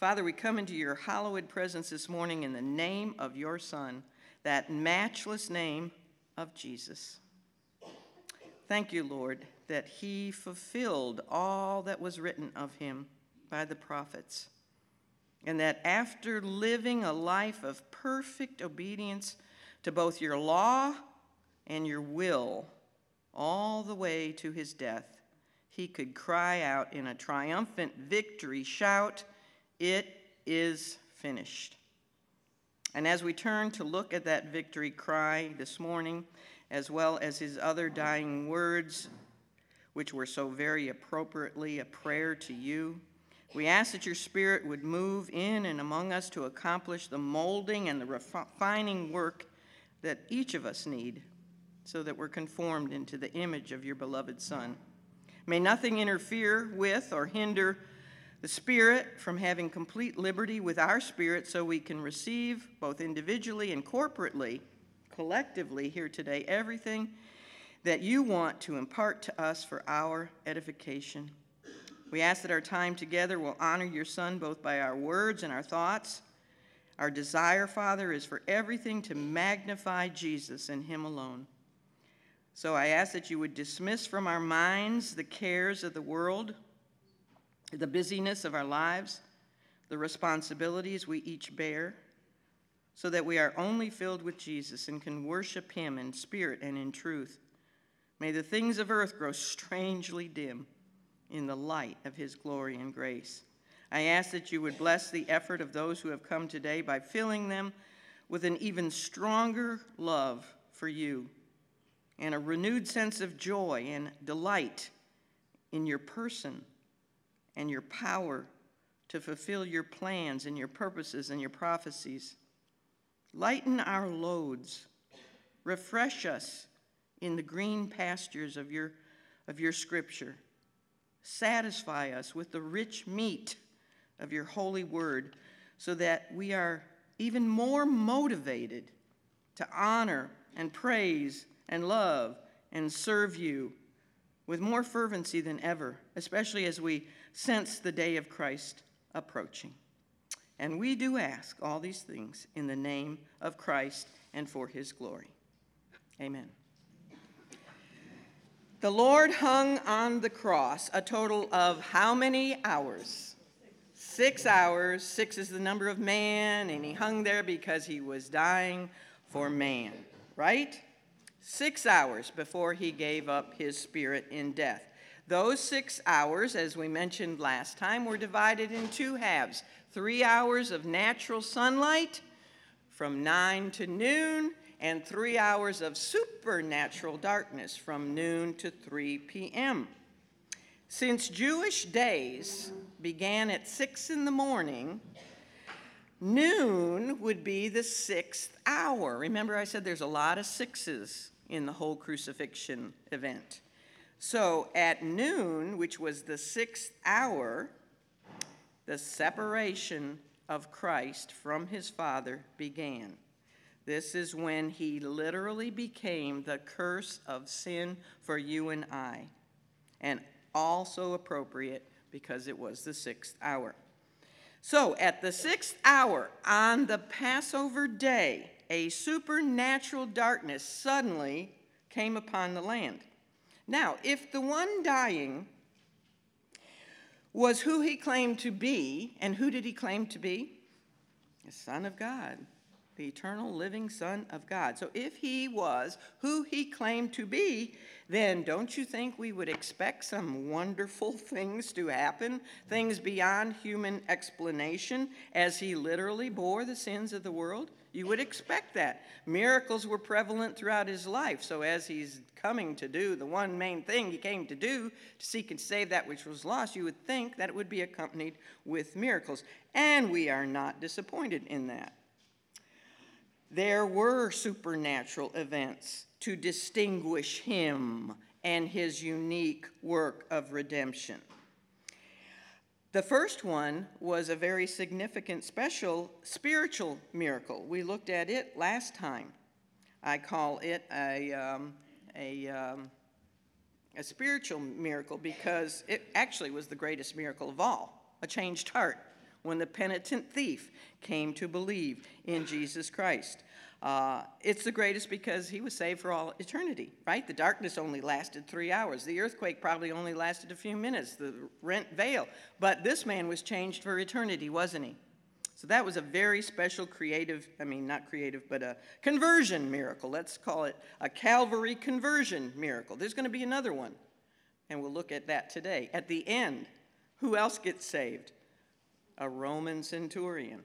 Father, we come into your hallowed presence this morning in the name of your Son, that matchless name of Jesus. Thank you, Lord, that he fulfilled all that was written of him by the prophets, and that after living a life of perfect obedience to both your law and your will, all the way to his death, he could cry out in a triumphant victory shout, It is finished. And as we turn to look at that victory cry this morning, as well as his other dying words, which were so very appropriately a prayer to you, we ask that your Spirit would move in and among us to accomplish the molding and the refining work that each of us need so that we're conformed into the image of your beloved Son. May nothing interfere with or hinder the Spirit from having complete liberty with our spirit so we can receive, both individually and corporately, collectively here today, everything that you want to impart to us for our edification. We ask that our time together will honor your Son both by our words and our thoughts. Our desire, Father, is for everything to magnify Jesus and Him alone. So I ask that you would dismiss from our minds the cares of the world, the busyness of our lives, the responsibilities we each bear, so that we are only filled with Jesus and can worship him in spirit and in truth. May the things of earth grow strangely dim in the light of his glory and grace. I ask that you would bless the effort of those who have come today by filling them with an even stronger love for you and a renewed sense of joy and delight in your person and your power to fulfill your plans and your purposes and your prophecies. Lighten our loads. Refresh us in the green pastures of your, of your scripture. Satisfy us with the rich meat of your holy word so that we are even more motivated to honor and praise and love and serve you with more fervency than ever, especially as we sense the day of Christ approaching. And we do ask all these things in the name of Christ and for his glory. Amen. The Lord hung on the cross a total of how many hours? Six hours. Six is the number of man, and he hung there because he was dying for man, right? six hours before he gave up his spirit in death. Those six hours, as we mentioned last time, were divided in two halves three hours of natural sunlight from 9 to noon, and three hours of supernatural darkness from noon to 3 p.m. Since Jewish days began at 6 in the morning, Noon would be the sixth hour. Remember, I said there's a lot of sixes in the whole crucifixion event. So at noon, which was the sixth hour, the separation of Christ from his Father began. This is when he literally became the curse of sin for you and I, and also appropriate because it was the sixth hour. So, at the sixth hour on the Passover day, a supernatural darkness suddenly came upon the land. Now, if the one dying was who he claimed to be, and who did he claim to be? The Son of God, the eternal living Son of God. So, if he was who he claimed to be, then don't you think we would expect some wonderful things to happen? Things beyond human explanation as he literally bore the sins of the world? You would expect that. Miracles were prevalent throughout his life. So, as he's coming to do the one main thing he came to do, to seek and save that which was lost, you would think that it would be accompanied with miracles. And we are not disappointed in that. There were supernatural events to distinguish him and his unique work of redemption. The first one was a very significant, special spiritual miracle. We looked at it last time. I call it a, um, a, um, a spiritual miracle because it actually was the greatest miracle of all a changed heart. when the penitent thief came to believe in Jesus Christ. Uh, it's the greatest because he was saved for all eternity, right? The darkness only lasted three hours. The earthquake probably only lasted a few minutes, the rent veil. But this man was changed for eternity, wasn't he? So that was a very special creative, I mean, not creative, but a conversion miracle. Let's call it a Calvary conversion miracle. There's going to be another one, and we'll look at that today. At the end, who else gets saved? A Roman centurion.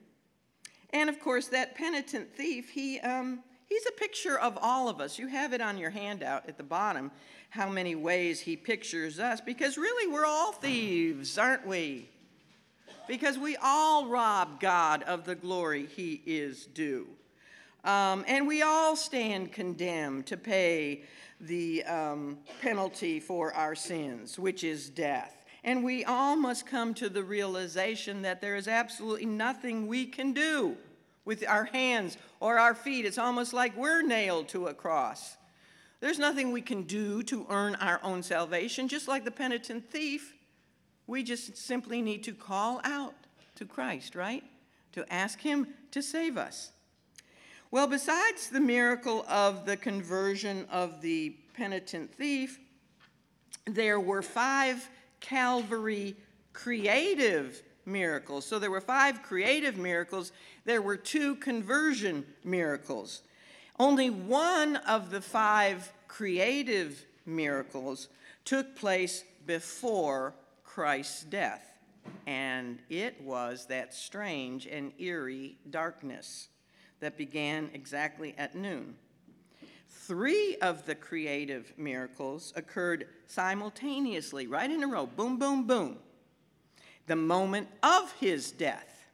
And of course, that penitent thief, he, um, he's a picture of all of us. You have it on your handout at the bottom, how many ways he pictures us, because really we're all thieves, aren't we? Because we all rob God of the glory he is due. Um, and we all stand condemned to pay the um, penalty for our sins, which is death. And we all must come to the realization that there is absolutely nothing we can do with our hands or our feet. It's almost like we're nailed to a cross. There's nothing we can do to earn our own salvation. Just like the penitent thief, we just simply need to call out to Christ, right? To ask Him to save us. Well, besides the miracle of the conversion of the penitent thief, there were five Calvary creative miracles. So there were five creative miracles, there were two conversion miracles. Only one of the five creative miracles took place before Christ's death, and it was that strange and eerie darkness that began exactly at noon. Three of the creative miracles occurred simultaneously, right in a row boom, boom, boom. The moment of his death.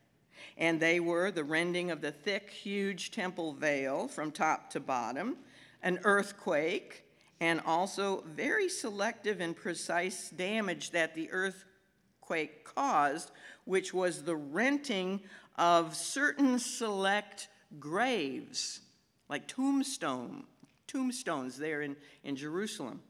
And they were the rending of the thick, huge temple veil from top to bottom, an earthquake, and also very selective and precise damage that the earthquake caused, which was the renting of certain select graves, like tombstone tombstones there in, in Jerusalem.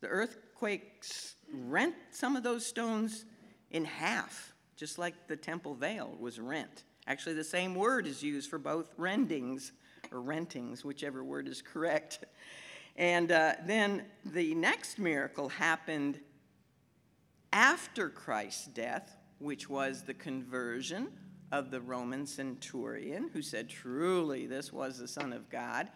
The earthquakes rent some of those stones in half, just like the temple veil was rent. Actually, the same word is used for both rendings or rentings, whichever word is correct. And uh, then the next miracle happened after Christ's death, which was the conversion of the Roman centurion who said, Truly, this was the Son of God.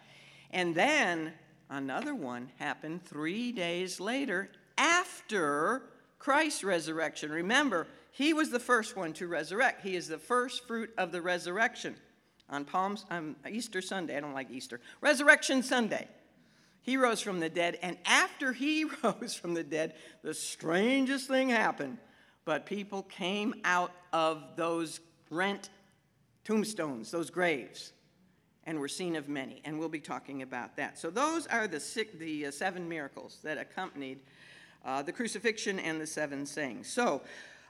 And then another one happened three days later after Christ's resurrection. Remember, he was the first one to resurrect. He is the first fruit of the resurrection on Palms, um, Easter Sunday. I don't like Easter. Resurrection Sunday. He rose from the dead, and after he rose from the dead, the strangest thing happened. But people came out of those rent tombstones, those graves and were seen of many. And we'll be talking about that. So, those are the, six, the uh, seven miracles that accompanied uh, the crucifixion and the seven sayings. So,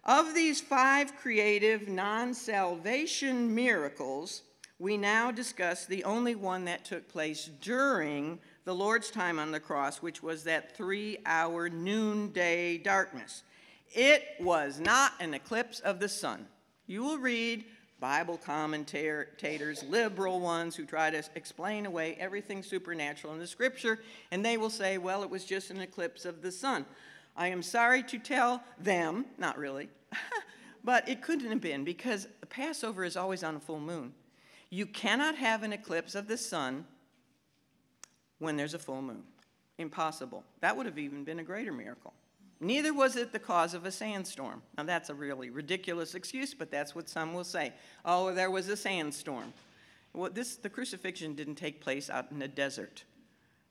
of these five creative non salvation miracles, we now discuss the only one that took place during the Lord's time on the cross, which was that three hour noonday darkness. It was not an eclipse of the sun. You will read Bible commentators, liberal ones who try to explain away everything supernatural in the scripture, and they will say, well, it was just an eclipse of the sun. I am sorry to tell them, not really, but it couldn't have been because the Passover is always on a full moon. You cannot have an eclipse of the sun when there's a full moon. Impossible. That would have even been a greater miracle. Neither was it the cause of a sandstorm. Now, that's a really ridiculous excuse, but that's what some will say. Oh, there was a sandstorm. Well, this, the crucifixion didn't take place out in a desert.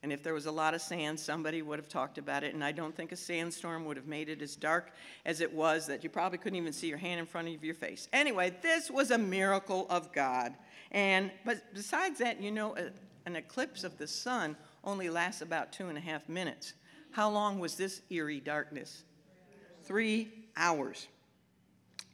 And if there was a lot of sand, somebody would have talked about it. And I don't think a sandstorm would have made it as dark as it was that you probably couldn't even see your hand in front of your face. Anyway, this was a miracle of God. And but besides that, you know, a, an eclipse of the sun only lasts about two and a half minutes. How long was this eerie darkness? Three hours.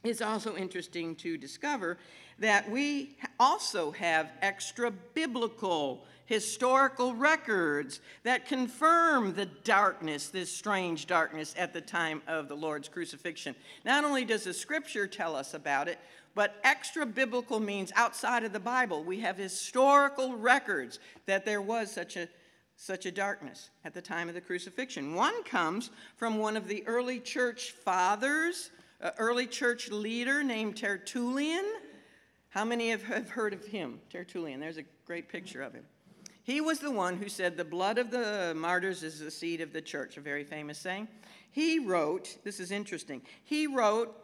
It's also interesting to discover that we also have extra biblical historical records that confirm the darkness, this strange darkness at the time of the Lord's crucifixion. Not only does the scripture tell us about it, But extra biblical means outside of the Bible. We have historical records that there was such a, such a darkness at the time of the crucifixion. One comes from one of the early church fathers, early church leader named Tertullian. How many have, have heard of him? Tertullian. There's a great picture of him. He was the one who said, The blood of the martyrs is the seed of the church, a very famous saying. He wrote, this is interesting, he wrote,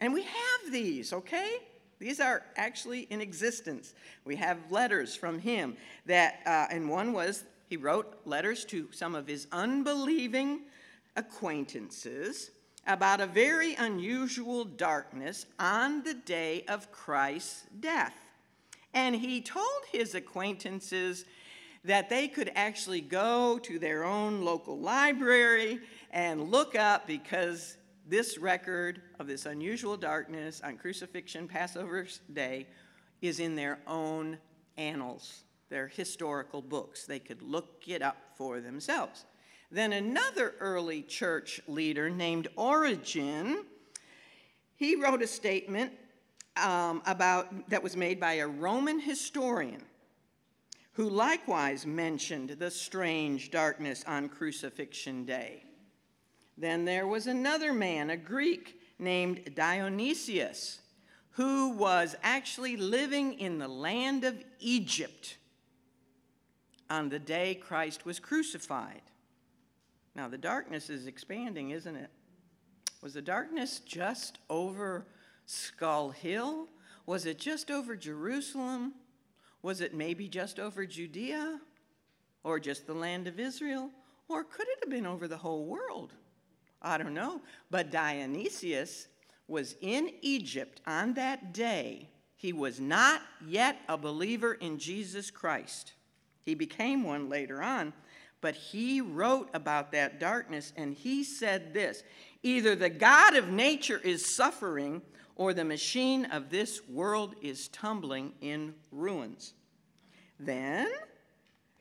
and we have these, okay? These are actually in existence. We have letters from him that, uh, and one was he wrote letters to some of his unbelieving acquaintances about a very unusual darkness on the day of Christ's death. And he told his acquaintances that they could actually go to their own local library and look up because this record of this unusual darkness on crucifixion Passover day is in their own annals, their historical books. They could look it up for themselves. Then another early church leader named Origen, he wrote a statement um, about that was made by a Roman historian who likewise mentioned the strange darkness on crucifixion day. Then there was another man, a Greek named Dionysius, who was actually living in the land of Egypt on the day Christ was crucified. Now, the darkness is expanding, isn't it? Was the darkness just over Skull Hill? Was it just over Jerusalem? Was it maybe just over Judea? Or just the land of Israel? Or could it have been over the whole world? I don't know. But Dionysius was in Egypt on that day. He was not yet a believer in Jesus Christ. He became one later on, but he wrote about that darkness and he said this either the God of nature is suffering or the machine of this world is tumbling in ruins. Then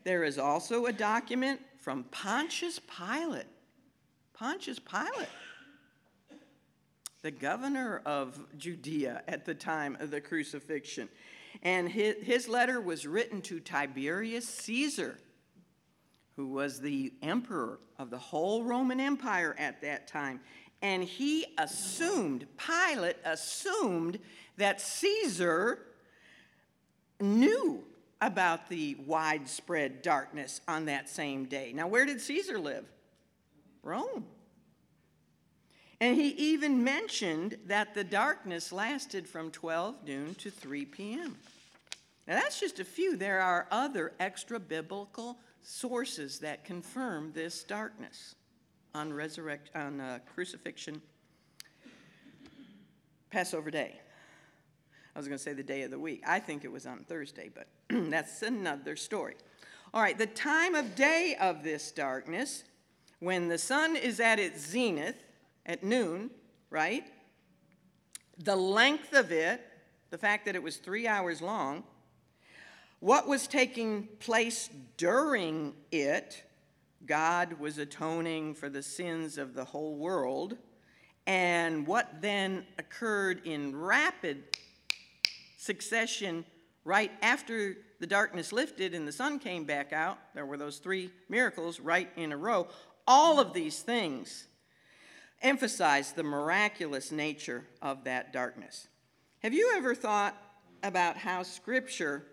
there is also a document from Pontius Pilate Pontius Pilate, the governor of Judea at the time of the crucifixion. And his, his letter was written to Tiberius Caesar, who was the emperor of the whole Roman Empire at that time. And he assumed, Pilate assumed, that Caesar knew about the widespread darkness on that same day. Now, where did Caesar live? Rome. And he even mentioned that the darkness lasted from 12 noon to 3 p.m. Now, that's just a few. There are other extra biblical sources that confirm this darkness on, resurrect, on uh, crucifixion Passover day. I was going to say the day of the week. I think it was on Thursday, but that's another story. All right, the time of day of this darkness when the sun is at its zenith at noon, right? The length of it, the fact that it was three hours long, what was taking place during it, God was atoning for the sins of the whole world, and what then occurred in rapid succession right after the darkness lifted and the sun came back out, there were those three miracles right in a row. All of these things emphasize the miraculous nature of that darkness. Have you ever thought about how Scripture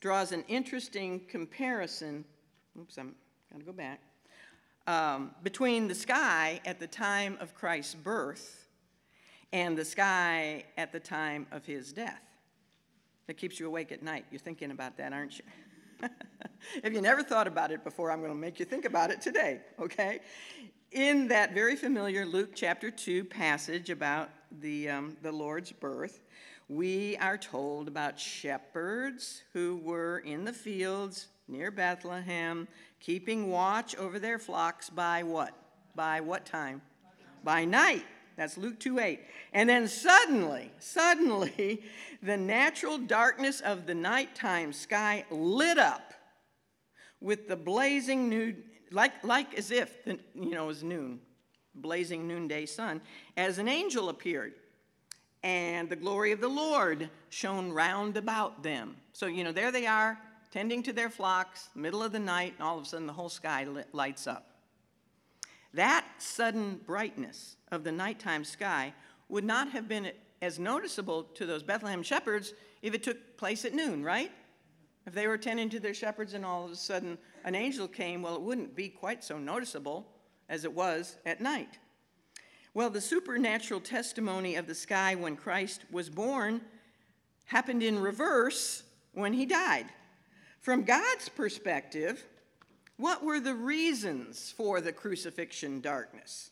draws an interesting comparison? Oops, I'm going to go back. Um, between the sky at the time of Christ's birth and the sky at the time of his death. That keeps you awake at night. You're thinking about that, aren't you? if you never thought about it before, I'm going to make you think about it today, okay? In that very familiar Luke chapter 2 passage about the, um, the Lord's birth, we are told about shepherds who were in the fields near Bethlehem, keeping watch over their flocks by what? By what time? By night. That's Luke 2 8. And then suddenly, suddenly, the natural darkness of the nighttime sky lit up with the blazing noon, like, like as if, the, you know, it was noon, blazing noonday sun, as an angel appeared. and the glory of the Lord shone round about them. So, you know, there they are, tending to their flocks, middle of the night, and all of a sudden the whole sky lights up. That sudden brightness of the nighttime sky would not have been as noticeable to those Bethlehem shepherds if it took place at noon, right? If they were tending to their shepherds and all of a sudden an angel came, well, it wouldn't be quite so noticeable as it was at night. Well, the supernatural testimony of the sky when Christ was born happened in reverse when he died. From God's perspective, what were the reasons for the crucifixion darkness?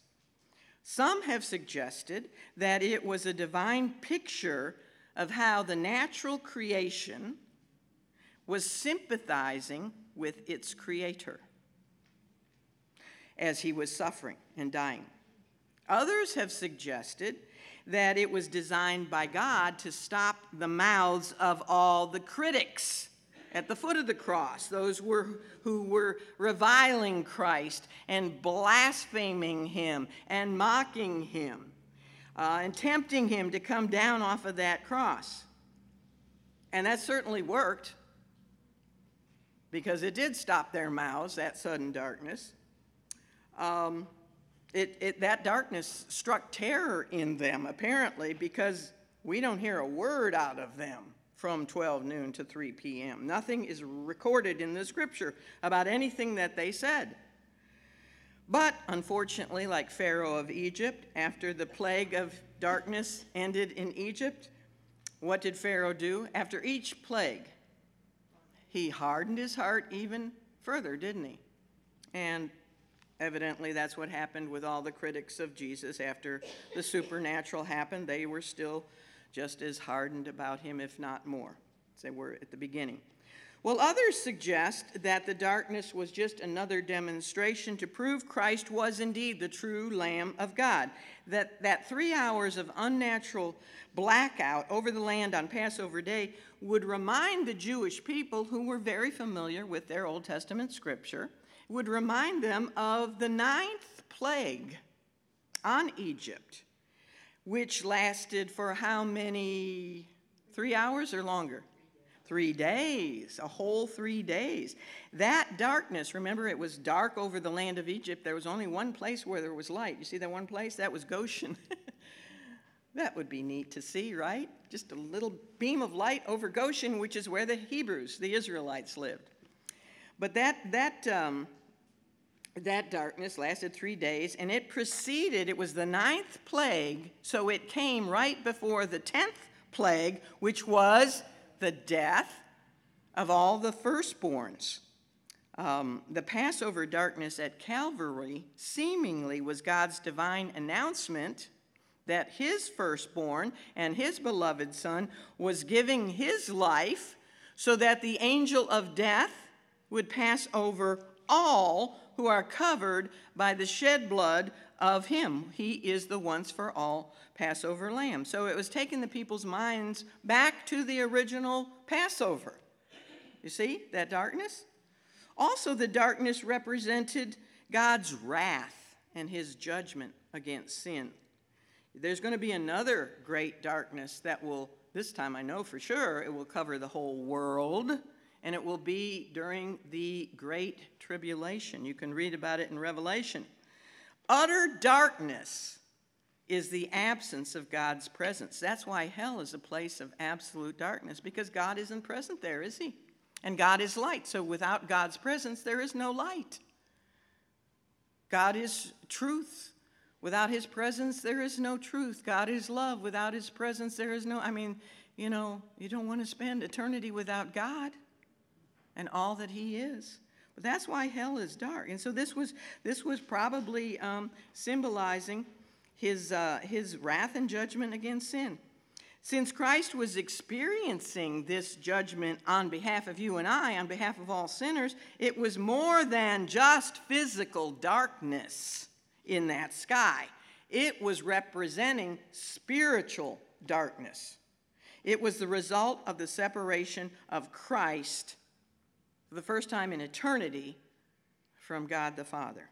Some have suggested that it was a divine picture of how the natural creation was sympathizing with its creator as he was suffering and dying. Others have suggested that it was designed by God to stop the mouths of all the critics at the foot of the cross, those were, who were reviling Christ and blaspheming him and mocking him uh, and tempting him to come down off of that cross. And that certainly worked because it did stop their mouths, that sudden darkness. Um, it, it, that darkness struck terror in them, apparently, because we don't hear a word out of them from 12 noon to 3 p.m. Nothing is recorded in the scripture about anything that they said. But unfortunately, like Pharaoh of Egypt, after the plague of darkness ended in Egypt, what did Pharaoh do? After each plague, he hardened his heart even further, didn't he? And evidently that's what happened with all the critics of Jesus after the supernatural happened. They were still just as hardened about him, if not more, as they were at the beginning. Well, others suggest that the darkness was just another demonstration to prove Christ was indeed the true Lamb of God. That, that three hours of unnatural blackout over the land on Passover Day would remind the Jewish people who were very familiar with their Old Testament scripture, would remind them of the ninth plague on Egypt, which lasted for how many? Three hours or longer? Three days, a whole three days. That darkness, remember, it was dark over the land of Egypt. There was only one place where there was light. You see that one place? That was Goshen. that would be neat to see, right? Just a little beam of light over Goshen, which is where the Hebrews, the Israelites, lived. But that, that, um, that darkness lasted three days, and it preceded, it was the ninth plague, so it came right before the tenth plague, which was the death of all the firstborns. Um, the Passover darkness at Calvary seemingly was God's divine announcement that his firstborn and his beloved son was giving his life so that the angel of death would pass over all who are covered by the shed blood of him. He is the once for all Passover lamb. So it was taking the people's minds back to the original Passover. You see that darkness? Also, the darkness represented God's wrath and his judgment against sin. There's going to be another great darkness that will, this time I know for sure, it will cover the whole world, and it will be during the Great Tribulation. You can read about it in Revelation. Utter darkness is the absence of God's presence. That's why hell is a place of absolute darkness, because God isn't present there, is He? And God is light. So without God's presence, there is no light. God is truth. Without His presence, there is no truth. God is love. Without His presence, there is no, I mean, you know, you don't want to spend eternity without God and all that He is. That's why hell is dark. And so this was, this was probably um, symbolizing his, uh, his wrath and judgment against sin. Since Christ was experiencing this judgment on behalf of you and I, on behalf of all sinners, it was more than just physical darkness in that sky. It was representing spiritual darkness. It was the result of the separation of Christ for the first time in eternity from God the Father.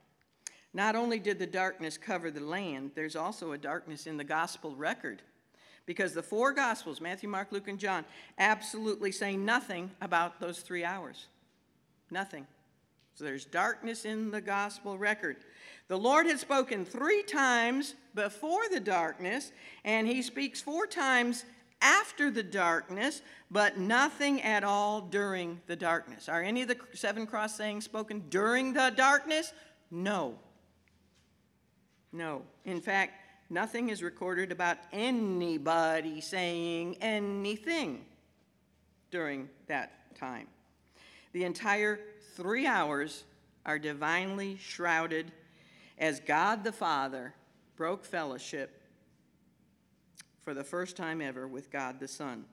Not only did the darkness cover the land, there's also a darkness in the gospel record Because the four Gospels, Matthew, Mark, Luke, and John, absolutely say nothing about those three hours. Nothing. So there's darkness in the Gospel record. The Lord had spoken three times before the darkness, and he speaks four times after the darkness, but nothing at all during the darkness. Are any of the seven cross sayings spoken during the darkness? No. No. In fact, nothing is recorded about anybody saying anything during that time. The entire three hours are divinely shrouded as God the Father broke fellowship for the first time ever with God the Son,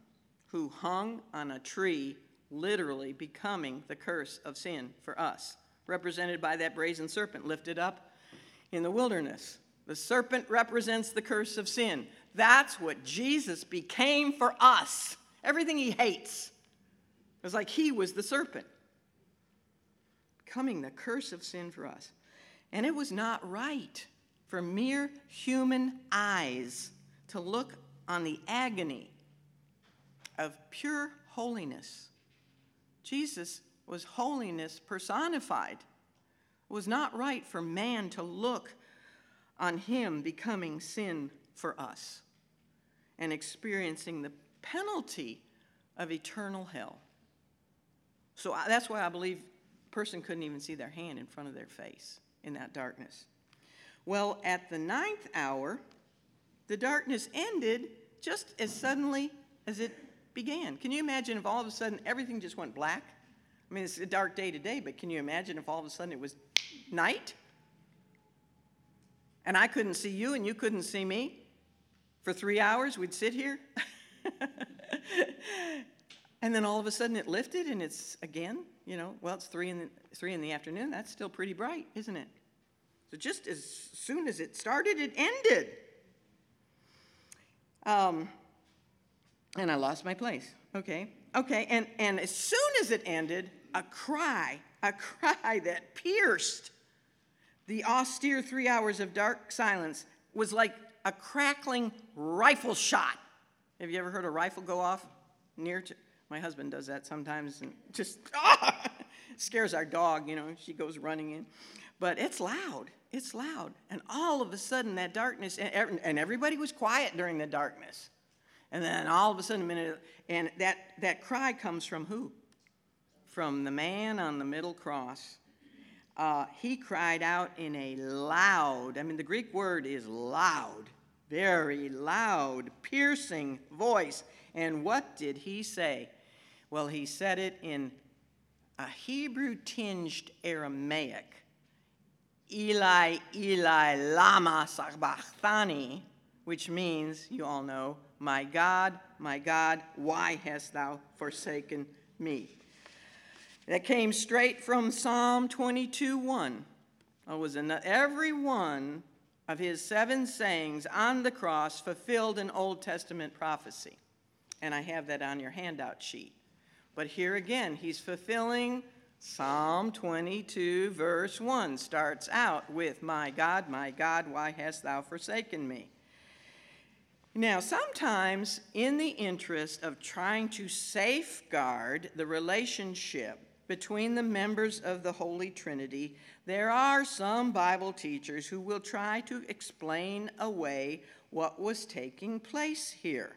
who hung on a tree, literally becoming the curse of sin for us, represented by that brazen serpent lifted up in the wilderness. The serpent represents the curse of sin. That's what Jesus became for us. Everything he hates. It was like he was the serpent, becoming the curse of sin for us. And it was not right for mere human eyes to look on the agony of pure holiness. Jesus was holiness personified. It was not right for man to look on him becoming sin for us and experiencing the penalty of eternal hell. So that's why I believe a person couldn't even see their hand in front of their face in that darkness. Well, at the ninth hour, the darkness ended just as suddenly as it began. Can you imagine if all of a sudden everything just went black? I mean, it's a dark day today, but can you imagine if all of a sudden it was night? And I couldn't see you and you couldn't see me? For three hours, we'd sit here. and then all of a sudden it lifted and it's again, you know, well, it's three in the, three in the afternoon. That's still pretty bright, isn't it? So just as soon as it started, it ended. Um, and I lost my place. Okay. Okay. And, and as soon as it ended, a cry, a cry that pierced the austere three hours of dark silence was like a crackling rifle shot. Have you ever heard a rifle go off near to? My husband does that sometimes and just ah, scares our dog, you know, she goes running in. But it's loud. It's loud. And all of a sudden, that darkness, and everybody was quiet during the darkness. And then all of a sudden, a minute, and that, that cry comes from who? From the man on the middle cross. Uh, he cried out in a loud, I mean, the Greek word is loud, very loud, piercing voice. And what did he say? Well, he said it in a Hebrew tinged Aramaic Eli, Eli, Lama Sabachthani, which means, you all know, My God, my God, why hast thou forsaken me? That came straight from Psalm 22 1. It was every one of his seven sayings on the cross fulfilled an Old Testament prophecy. And I have that on your handout sheet. But here again, he's fulfilling Psalm 22, verse 1 starts out with, My God, my God, why hast thou forsaken me? Now, sometimes, in the interest of trying to safeguard the relationship between the members of the Holy Trinity, there are some Bible teachers who will try to explain away what was taking place here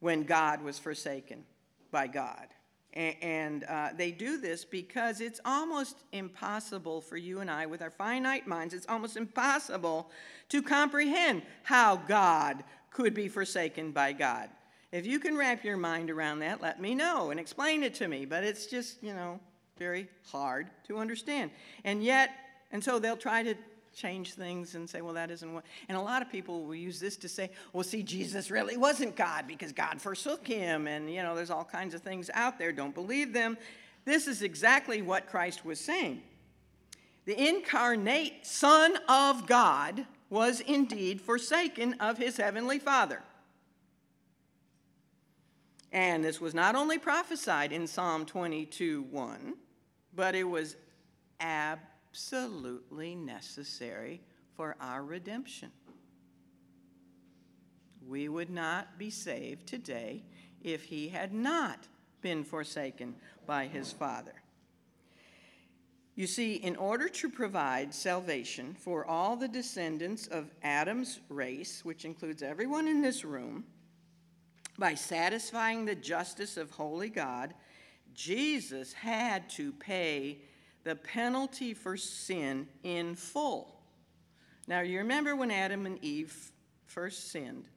when God was forsaken by God. And uh, they do this because it's almost impossible for you and I, with our finite minds, it's almost impossible to comprehend how God could be forsaken by God. If you can wrap your mind around that, let me know and explain it to me. But it's just, you know, very hard to understand. And yet, and so they'll try to change things and say, well, that isn't what. And a lot of people will use this to say, well, see, Jesus really wasn't God because God forsook him. And, you know, there's all kinds of things out there. Don't believe them. This is exactly what Christ was saying. The incarnate Son of God was indeed forsaken of his heavenly Father. And this was not only prophesied in Psalm 22 1, but it was absolutely absolutely necessary for our redemption. we would not be saved today if he had not been forsaken by his Father. You see, in order to provide salvation for all the descendants of Adam's race, which includes everyone in this room, by satisfying the justice of holy God, Jesus had to pay the penalty for sin in full. Now, you remember when Adam and Eve first sinned?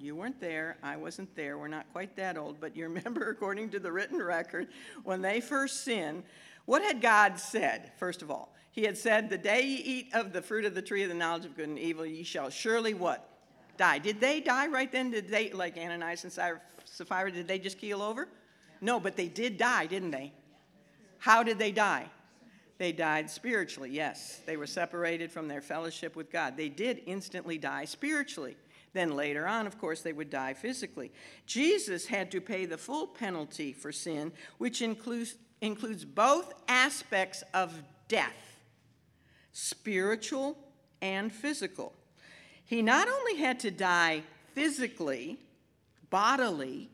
You weren't there. I wasn't there. We're not quite that old. But you remember, according to the written record, when they first sinned, what had God said, first of all? He had said, The day you eat of the fruit of the tree of the knowledge of good and evil, ye shall surely what? Die. Did they die right then? Did they, like Ananias and Sapphira, did they just keel over? No, but they did die, didn't they? How did they die? They died spiritually, yes. They were separated from their fellowship with God. They did instantly die spiritually. Then later on, of course, they would die physically. Jesus had to pay the full penalty for sin, which includes, includes both aspects of death spiritual and physical. He not only had to die physically, bodily,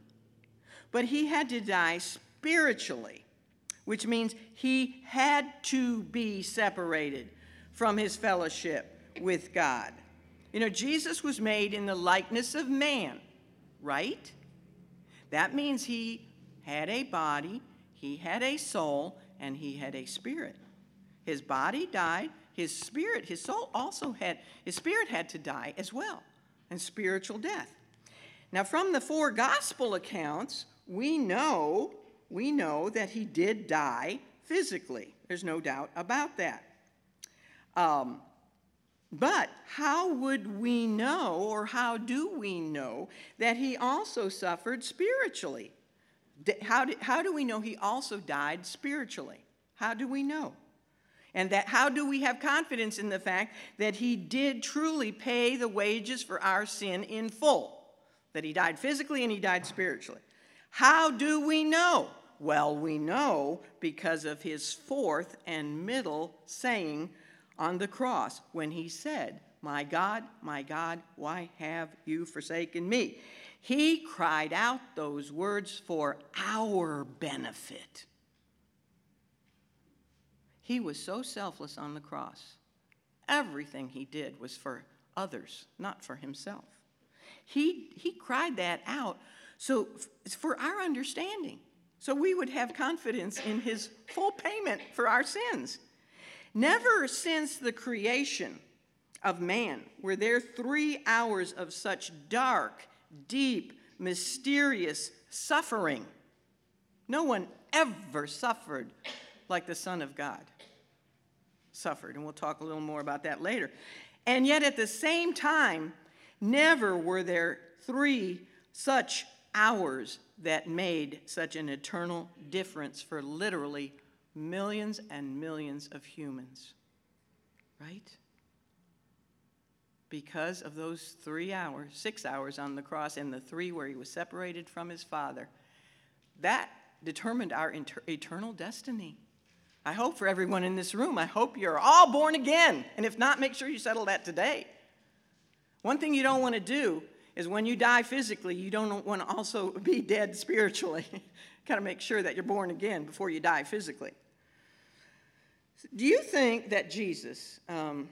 but he had to die spiritually, which means he had to be separated from his fellowship with God. You know, Jesus was made in the likeness of man, right? That means he had a body, he had a soul, and he had a spirit. His body died, his spirit, his soul also had, his spirit had to die as well, and spiritual death. Now, from the four gospel accounts, we know, we know that he did die physically. There's no doubt about that. Um, but how would we know, or how do we know, that he also suffered spiritually? How do, how do we know he also died spiritually? How do we know? And that how do we have confidence in the fact that he did truly pay the wages for our sin in full? That he died physically and he died spiritually. How do we know? Well, we know because of his fourth and middle saying, on the cross when he said, My God, my God, why have you forsaken me? He cried out those words for our benefit. He was so selfless on the cross. Everything he did was for others, not for himself. He, he cried that out so for our understanding, so we would have confidence in his full payment for our sins. Never since the creation of man were there three hours of such dark, deep, mysterious suffering. No one ever suffered like the Son of God suffered, and we'll talk a little more about that later. And yet, at the same time, never were there three such hours that made such an eternal difference for literally millions and millions of humans. Right? Because of those three hours, six hours on the cross, and the three where he was separated from his Father, that determined our inter- eternal destiny. I hope for everyone in this room, I hope you're all born again. And if not, make sure you settle that today. One thing you don't want to do is when you die physically, you don't want to also be dead spiritually. kind of make sure that you're born again before you die physically. Do you think that Jesus, um,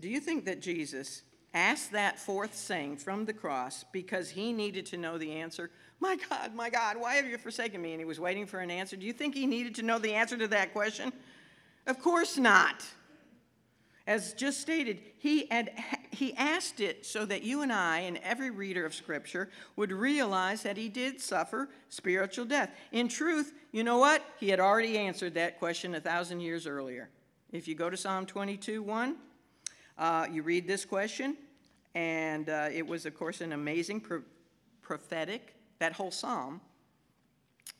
do you think that Jesus asked that fourth saying from the cross because he needed to know the answer? My God, my God, why have you forsaken me? And he was waiting for an answer. Do you think he needed to know the answer to that question? Of course not. As just stated, he, had, he asked it so that you and I and every reader of Scripture would realize that he did suffer spiritual death. In truth, you know what? He had already answered that question a thousand years earlier. If you go to Psalm 22 1, uh, you read this question, and uh, it was, of course, an amazing pro- prophetic, that whole psalm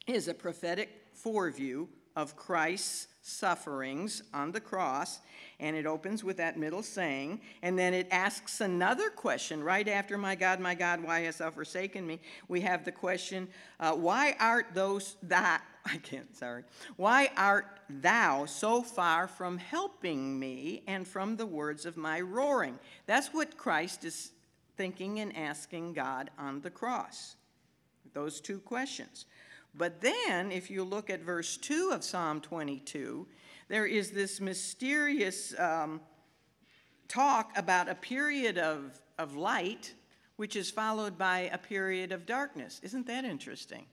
is a prophetic foreview of Christ's sufferings on the cross, and it opens with that middle saying, and then it asks another question right after, My God, my God, why hast thou forsaken me? We have the question, uh, Why art those that, I can't, sorry, why art thou so far from helping me and from the words of my roaring? That's what Christ is thinking and asking God on the cross? Those two questions. But then, if you look at verse 2 of Psalm 22, there is this mysterious um, talk about a period of, of light, which is followed by a period of darkness. Isn't that interesting?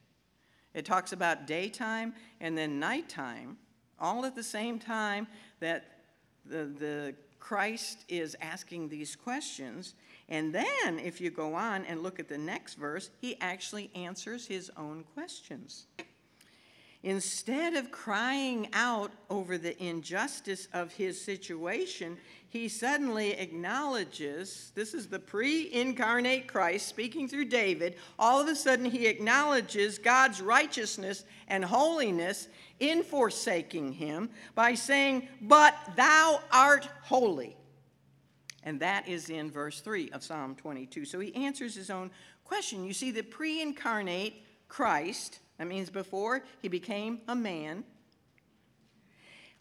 It talks about daytime and then nighttime, all at the same time that the, the Christ is asking these questions. And then, if you go on and look at the next verse, he actually answers his own questions. Instead of crying out over the injustice of his situation, he suddenly acknowledges this is the pre incarnate Christ speaking through David. All of a sudden, he acknowledges God's righteousness and holiness in forsaking him by saying, But thou art holy. And that is in verse 3 of Psalm 22. So he answers his own question. You see, the pre incarnate Christ, that means before he became a man,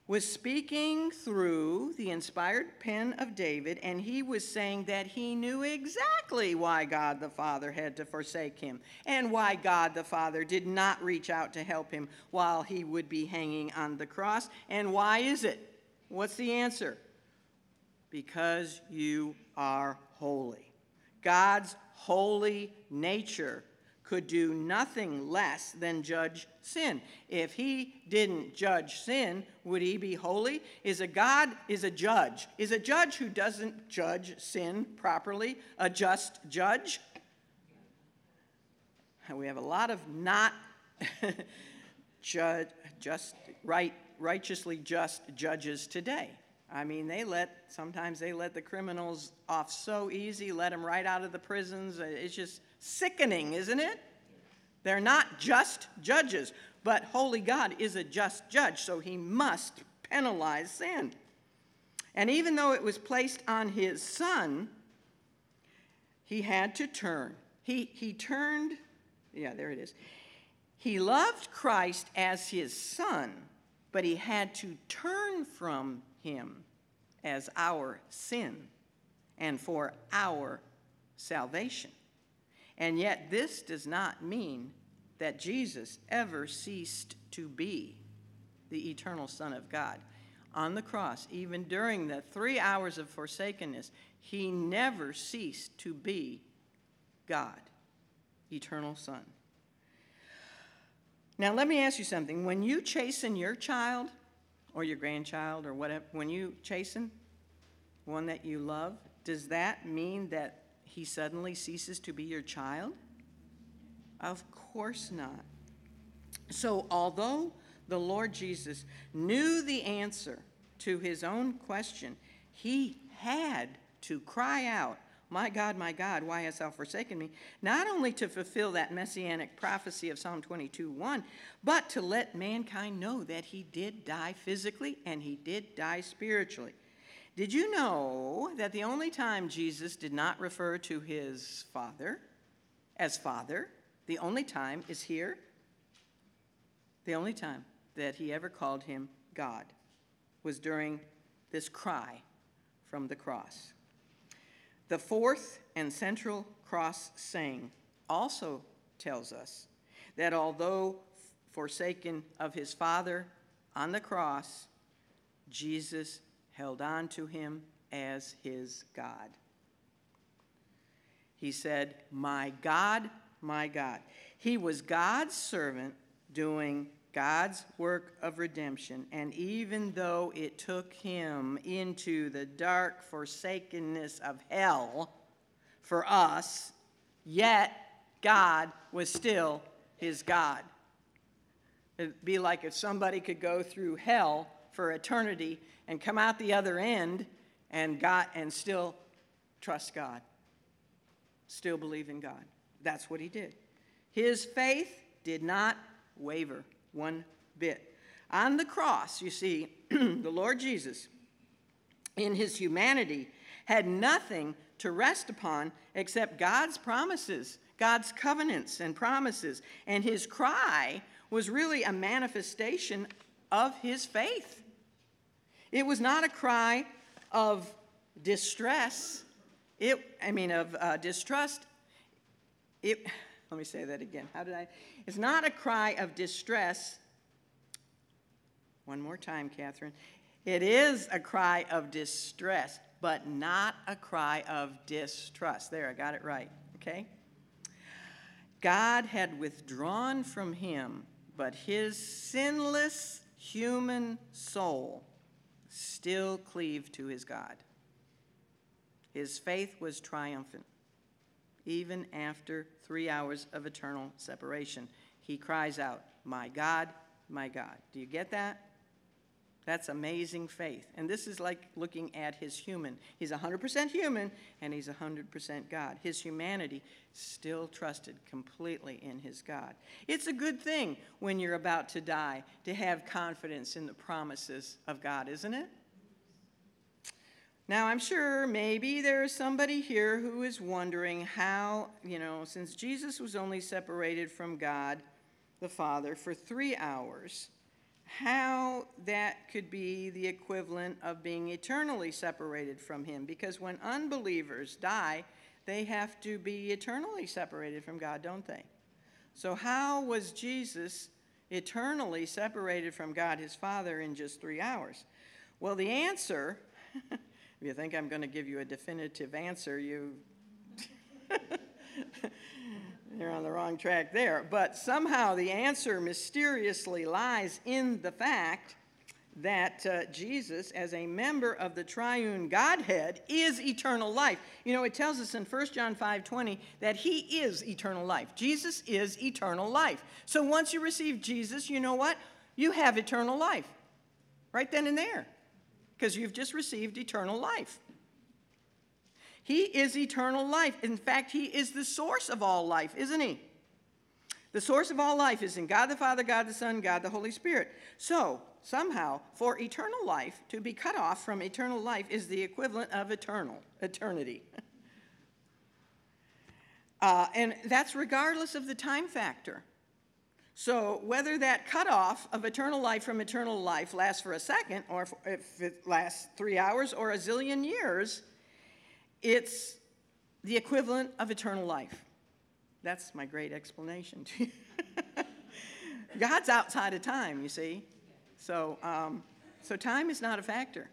was speaking through the inspired pen of David, and he was saying that he knew exactly why God the Father had to forsake him and why God the Father did not reach out to help him while he would be hanging on the cross. And why is it? What's the answer? Because you are holy. God's holy nature could do nothing less than judge sin. If he didn't judge sin, would he be holy? Is a God is a judge? Is a judge who doesn't judge sin properly a just judge? We have a lot of not judge, just right righteously just judges today. I mean, they let sometimes they let the criminals off so easy, let them right out of the prisons. Uh, it's just sickening, isn't it? They're not just judges, but holy God is a just judge, so he must penalize sin. And even though it was placed on his son, he had to turn. He, he turned, yeah, there it is. He loved Christ as his son, but he had to turn from him as our sin and for our salvation. And yet, this does not mean that Jesus ever ceased to be the eternal Son of God. On the cross, even during the three hours of forsakenness, he never ceased to be God, eternal Son. Now, let me ask you something. When you chasten your child or your grandchild or whatever, when you chasten one that you love, does that mean that he suddenly ceases to be your child? Of course not. So, although the Lord Jesus knew the answer to his own question, he had to cry out, My God, my God, why hast thou forsaken me? Not only to fulfill that messianic prophecy of Psalm 22 1, but to let mankind know that he did die physically and he did die spiritually. Did you know that the only time Jesus did not refer to his Father as Father, the only time is here? The only time that he ever called him God was during this cry from the cross. The fourth and central cross saying also tells us that although forsaken of his Father on the cross, Jesus held on to him as his God. He said, My God, my God. He was God's servant doing God's work of redemption. And even though it took him into the dark forsakenness of hell for us, yet God was still his God. It'd be like if somebody could go through hell for eternity and come out the other end and got and still trust God. Still believe in God. That's what he did. His faith did not waver one bit. On the cross, you see, the Lord Jesus, in his humanity, had nothing to rest upon except God's promises, God's covenants and promises. And his cry was really a manifestation of his faith. It was not a cry of distress, It, I mean, of uh, distrust. It, let me say that again. How did I? It's not a cry of distress. One more time, Catherine. It is a cry of distress, but not a cry of distrust. There, I got it right, okay? God had withdrawn from him, but his sinless human soul still cleaved to his God. His faith was triumphant. Even after three hours of eternal separation, he cries out, My God, my God. Do you get that? That's amazing faith. And this is like looking at his human. He's 100% human and he's 100% God. His humanity still trusted completely in his God. It's a good thing when you're about to die to have confidence in the promises of God, isn't it? Now, I'm sure maybe there's somebody here who is wondering how, you know, since Jesus was only separated from God the Father for three hours, how that could be the equivalent of being eternally separated from Him. Because when unbelievers die, they have to be eternally separated from God, don't they? So, how was Jesus eternally separated from God his Father in just three hours? Well, the answer, if you think I'm going to give you a definitive answer, you. You're on the wrong track there. But somehow the answer mysteriously lies in the fact that uh, Jesus, as a member of the triune Godhead, is eternal life. You know, it tells us in 1 John 5 20 that he is eternal life. Jesus is eternal life. So once you receive Jesus, you know what? You have eternal life. Right then and there. Because you've just received eternal life. He is eternal life. In fact, He is the source of all life, isn't He? The source of all life is in God the Father, God the Son, God the Holy Spirit. So, somehow, for eternal life, to be cut off from eternal life is the equivalent of eternal, eternity. uh, and that's regardless of the time factor. So, whether that cutoff of eternal life from eternal life lasts for a second, or if it lasts three hours or a zillion years, it's the equivalent of eternal life. That's my great explanation to you. God's outside of time, you see. So, um, so time is not a factor.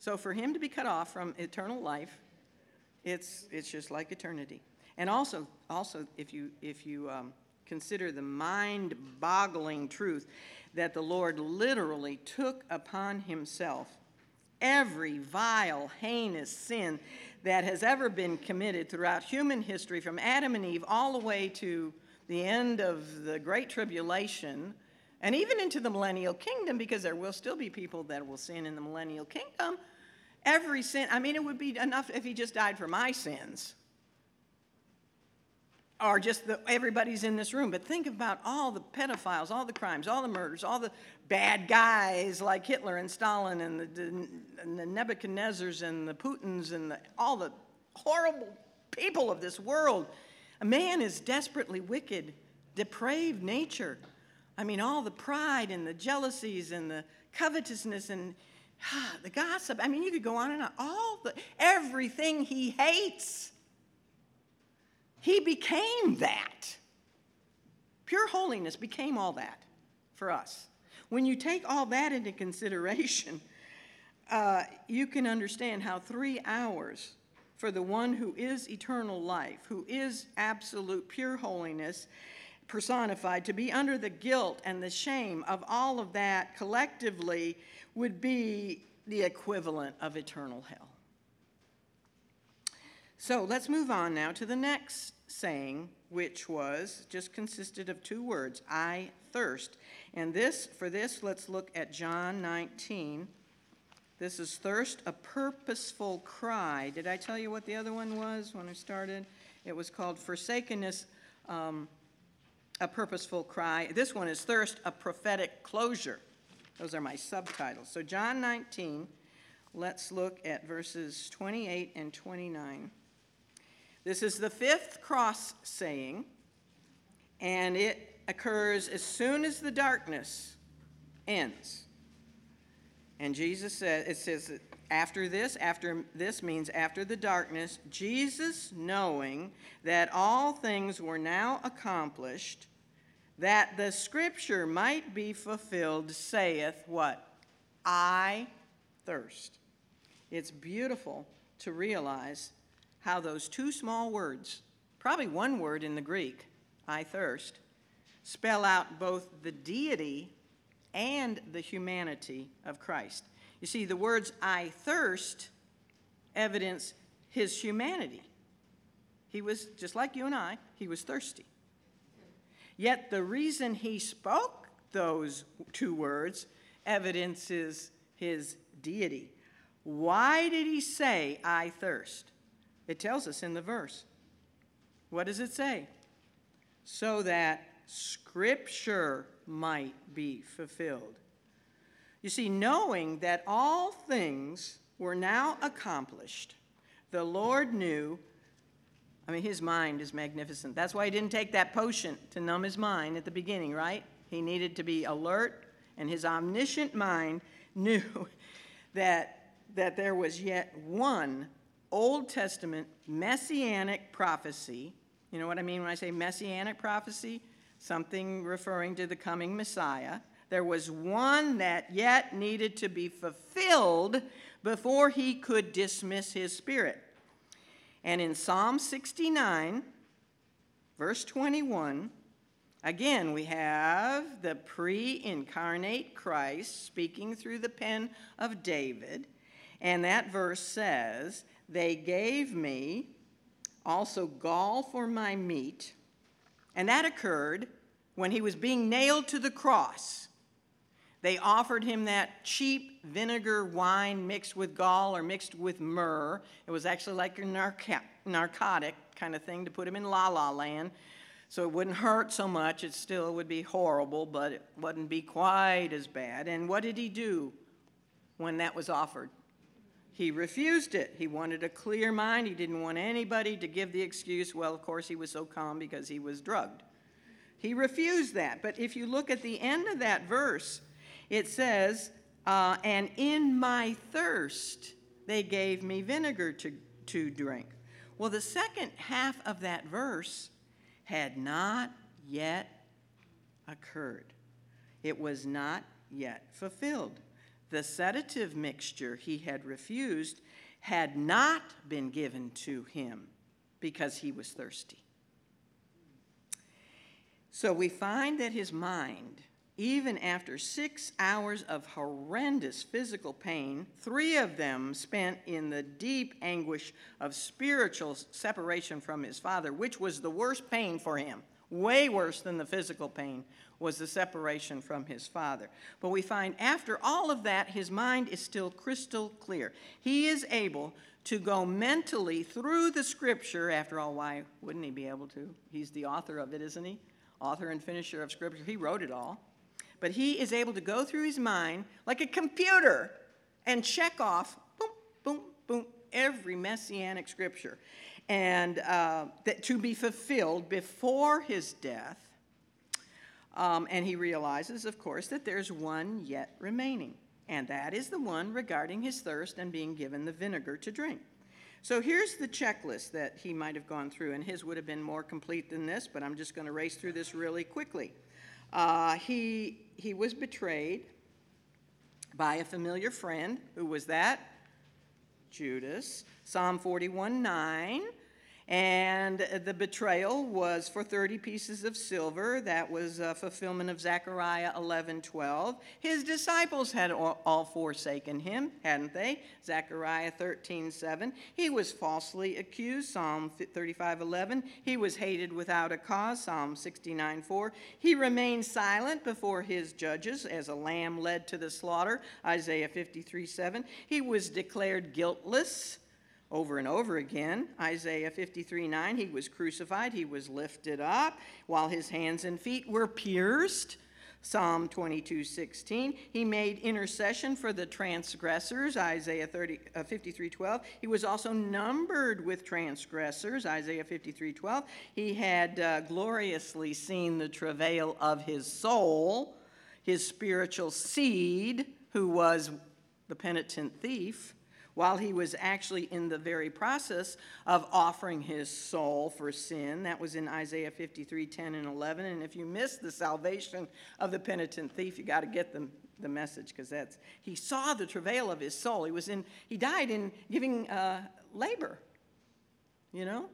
So for him to be cut off from eternal life, it's, it's just like eternity. And also, also if you, if you um, consider the mind boggling truth that the Lord literally took upon himself every vile, heinous sin that has ever been committed throughout human history, from Adam and Eve all the way to the end of the Great Tribulation, and even into the millennial kingdom, because there will still be people that will sin in the millennial kingdom. Every sin, I mean, it would be enough if he just died for my sins or just the, everybody's in this room, but think about all the pedophiles, all the crimes, all the murders, all the bad guys like Hitler and Stalin and the, and the Nebuchadnezzars and the Putins and the, all the horrible people of this world. A man is desperately wicked, depraved nature. I mean, all the pride and the jealousies and the covetousness and ah, the gossip. I mean, you could go on and on. All the everything he hates he became that. Pure holiness became all that for us. When you take all that into consideration, uh, you can understand how three hours for the one who is eternal life, who is absolute pure holiness personified, to be under the guilt and the shame of all of that collectively would be the equivalent of eternal hell. So let's move on now to the next saying, which was just consisted of two words I thirst. And this, for this, let's look at John 19. This is thirst, a purposeful cry. Did I tell you what the other one was when I started? It was called forsakenness, um, a purposeful cry. This one is thirst, a prophetic closure. Those are my subtitles. So, John 19, let's look at verses 28 and 29. This is the fifth cross saying, and it occurs as soon as the darkness ends. And Jesus said, it says, After this, after this means after the darkness, Jesus, knowing that all things were now accomplished, that the scripture might be fulfilled, saith what? I thirst. It's beautiful to realize how those two small words, probably one word in the Greek, I thirst, spell out both the deity and the humanity of Christ. You see, the words I thirst evidence his humanity. He was, just like you and I, he was thirsty. Yet the reason he spoke those two words evidences his deity. Why did he say, I thirst? It tells us in the verse. What does it say? So that Scripture might be fulfilled. You see, knowing that all things were now accomplished, the Lord knew. I mean, his mind is magnificent. That's why he didn't take that potion to numb his mind at the beginning, right? He needed to be alert, and his omniscient mind knew that, that there was yet one Old Testament messianic prophecy. You know what I mean when I say messianic prophecy? Something referring to the coming Messiah there was one that yet needed to be fulfilled before he could dismiss his spirit. And in Psalm 69, verse 21, again we have the pre incarnate Christ speaking through the pen of David. And that verse says, They gave me also gall for my meat. And that occurred when he was being nailed to the cross. They offered him that cheap vinegar wine mixed with gall or mixed with myrrh. It was actually like a narco- narcotic kind of thing to put him in la la land. So it wouldn't hurt so much. It still would be horrible, but it wouldn't be quite as bad. And what did he do when that was offered? He refused it. He wanted a clear mind. He didn't want anybody to give the excuse, well, of course, he was so calm because he was drugged. He refused that. But if you look at the end of that verse, it says, uh, And in my thirst they gave me vinegar to, to drink. Well, the second half of that verse had not yet occurred, it was not yet fulfilled. The sedative mixture he had refused had not been given to him because he was thirsty. So we find that his mind even after six hours of horrendous physical pain, three of them spent in the deep anguish of spiritual separation from his father, which was the worst pain for him, way worse than the physical pain, was the separation from his father. But we find after all of that, his mind is still crystal clear. He is able to go mentally through the scripture. After all, why wouldn't he be able to? He's the author of it, isn't he? Author and finisher of scripture. He wrote it all but he is able to go through his mind like a computer and check off, boom, boom, boom, every messianic scripture, and uh, that to be fulfilled before his death. Um, and he realizes, of course, that there's one yet remaining, and that is the one regarding his thirst and being given the vinegar to drink. So here's the checklist that he might have gone through, and his would have been more complete than this, but I'm just going to race through this really quickly. Uh, he, he was betrayed by a familiar friend. Who was that? Judas. Psalm 41 9 and the betrayal was for 30 pieces of silver. That was a fulfillment of Zechariah 11 12. His disciples had all forsaken him, hadn't they? Zechariah 13 7. He was falsely accused, Psalm 35 11. He was hated without a cause, Psalm 69 4. He remained silent before his judges as a lamb led to the slaughter, Isaiah 53 7. He was declared guiltless over and over again. Isaiah 53 9, he was crucified, he was lifted up while his hands and feet were pierced. Psalm 22 16, he made intercession for the transgressors. Isaiah 30, uh, 53 12, he was also numbered with transgressors. Isaiah 53 12, he had uh, gloriously seen the travail of his soul, his spiritual seed, who was the penitent thief while he was actually in the very process of offering his soul for sin. That was in Isaiah 53 10 and 11. And if you miss the salvation of the penitent thief, you got to get the, the message because that's, he saw the travail of his soul. He was in, he died in giving uh, labor, you know,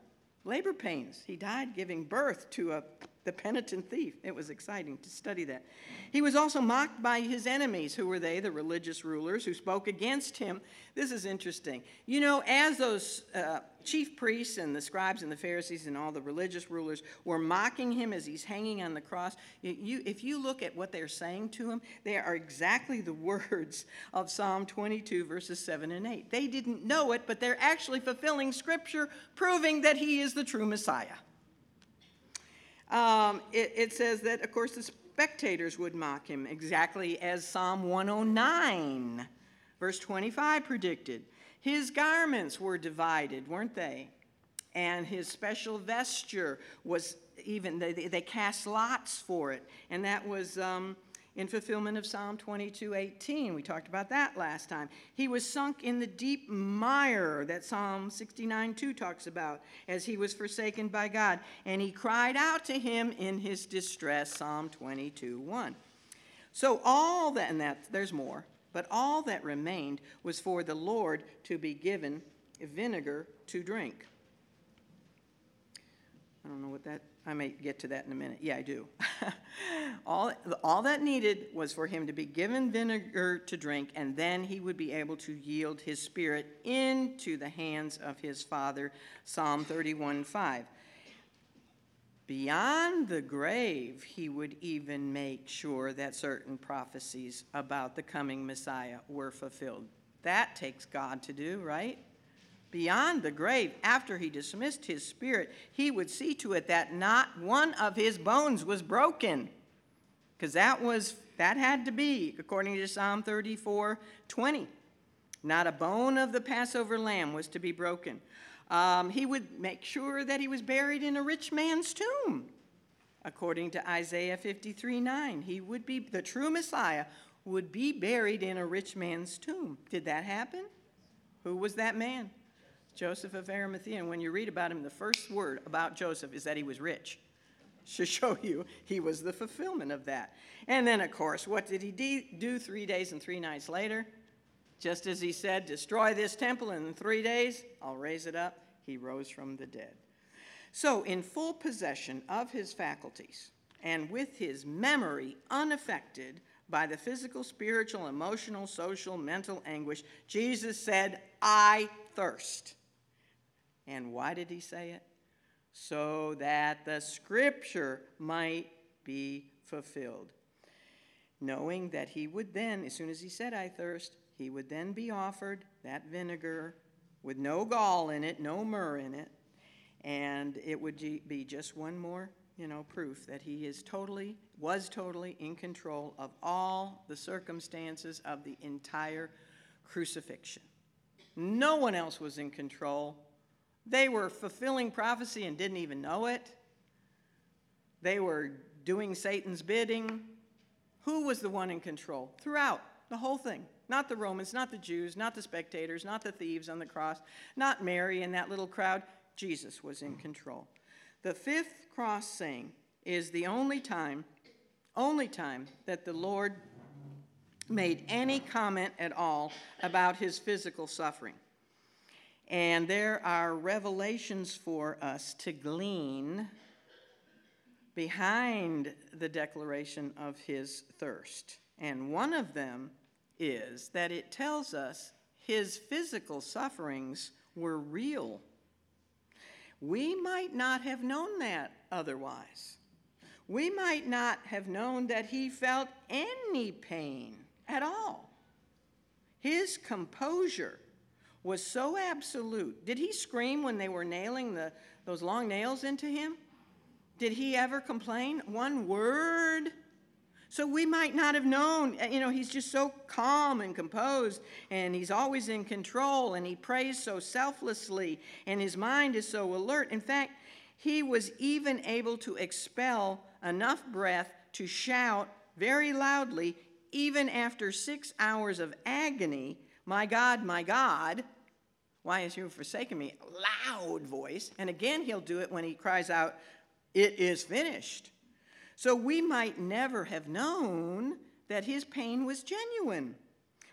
labor pains. He died giving birth to a the penitent thief. It was exciting to study that. He was also mocked by his enemies. Who were they? The religious rulers who spoke against him. This is interesting. You know, as those uh, chief priests and the scribes and the Pharisees and all the religious rulers were mocking him as he's hanging on the cross, you, if you look at what they're saying to him, they are exactly the words of Psalm 22, verses 7 and 8. They didn't know it, but they're actually fulfilling scripture, proving that he is the true Messiah. Um, it, it says that, of course, the spectators would mock him, exactly as Psalm 109, verse 25 predicted. His garments were divided, weren't they? And his special vesture was even, they, they cast lots for it. And that was um, in fulfillment of Psalm 22 18. We talked about that last time. He was sunk in the deep mire that Psalm 69 2 talks about as he was forsaken by God. And he cried out to him in his distress, Psalm 22 1. So all that, and that, there's more, but all that remained was for the Lord to be given vinegar to drink. I don't know what that I may get to that in a minute. Yeah, I do. all, all that needed was for him to be given vinegar to drink, and then he would be able to yield his spirit into the hands of his Father. Psalm 31 5. Beyond the grave, he would even make sure that certain prophecies about the coming Messiah were fulfilled. That takes God to do, right? Beyond the grave, after he dismissed his spirit, he would see to it that not one of his bones was broken. Because that was that had to be, according to Psalm 34 20. Not a bone of the Passover lamb was to be broken. Um, he would make sure that he was buried in a rich man's tomb. According to Isaiah 53 9, he would be, the true Messiah would be buried in a rich man's tomb. Did that happen? Who was that man? Joseph of Arimathea. And when you read about him, the first word about Joseph is that he was rich. To show you he was the fulfillment of that. And then, of course, what did he do three days and three nights later? Just as he said, Destroy this temple, and in three days I'll raise it up, he rose from the dead. So, in full possession of his faculties and with his memory unaffected by the physical, spiritual, emotional, social, mental anguish, Jesus said, I thirst. And why did he say it? So that the scripture might be fulfilled. Knowing that he would then, as soon as he said, I thirst, he would then be offered that vinegar with no gall in it, no myrrh in it, and it would be just one more, you know, proof that he is totally, was totally in control of all the circumstances of the entire crucifixion. No one else was in control they were fulfilling prophecy and didn't even know it. They were doing Satan's bidding. Who was the one in control? Throughout the whole thing. Not the Romans, not the Jews, not the spectators, not the thieves on the cross, not Mary and that little crowd. Jesus was in control. The fifth cross saying is the only time, only time that the Lord made any comment at all about his physical suffering. And there are revelations for us to glean behind the declaration of his thirst. And one of them is that it tells us his physical sufferings were real. We might not have known that otherwise. We might not have known that he felt any pain at all. His composure was so absolute. Did he scream when they were nailing the, those long nails into him? Did he ever complain? One word? So we might not have known. Uh, you know, he's just so calm and composed, and he's always in control, and he prays so selflessly, and his mind is so alert. In fact, he was even able to expel enough breath to shout very loudly, even after six hours of agony My God, my God, why has you forsaken me? Loud voice. And again, he'll do it when he cries out, It is finished. So we might never have known that his pain was genuine.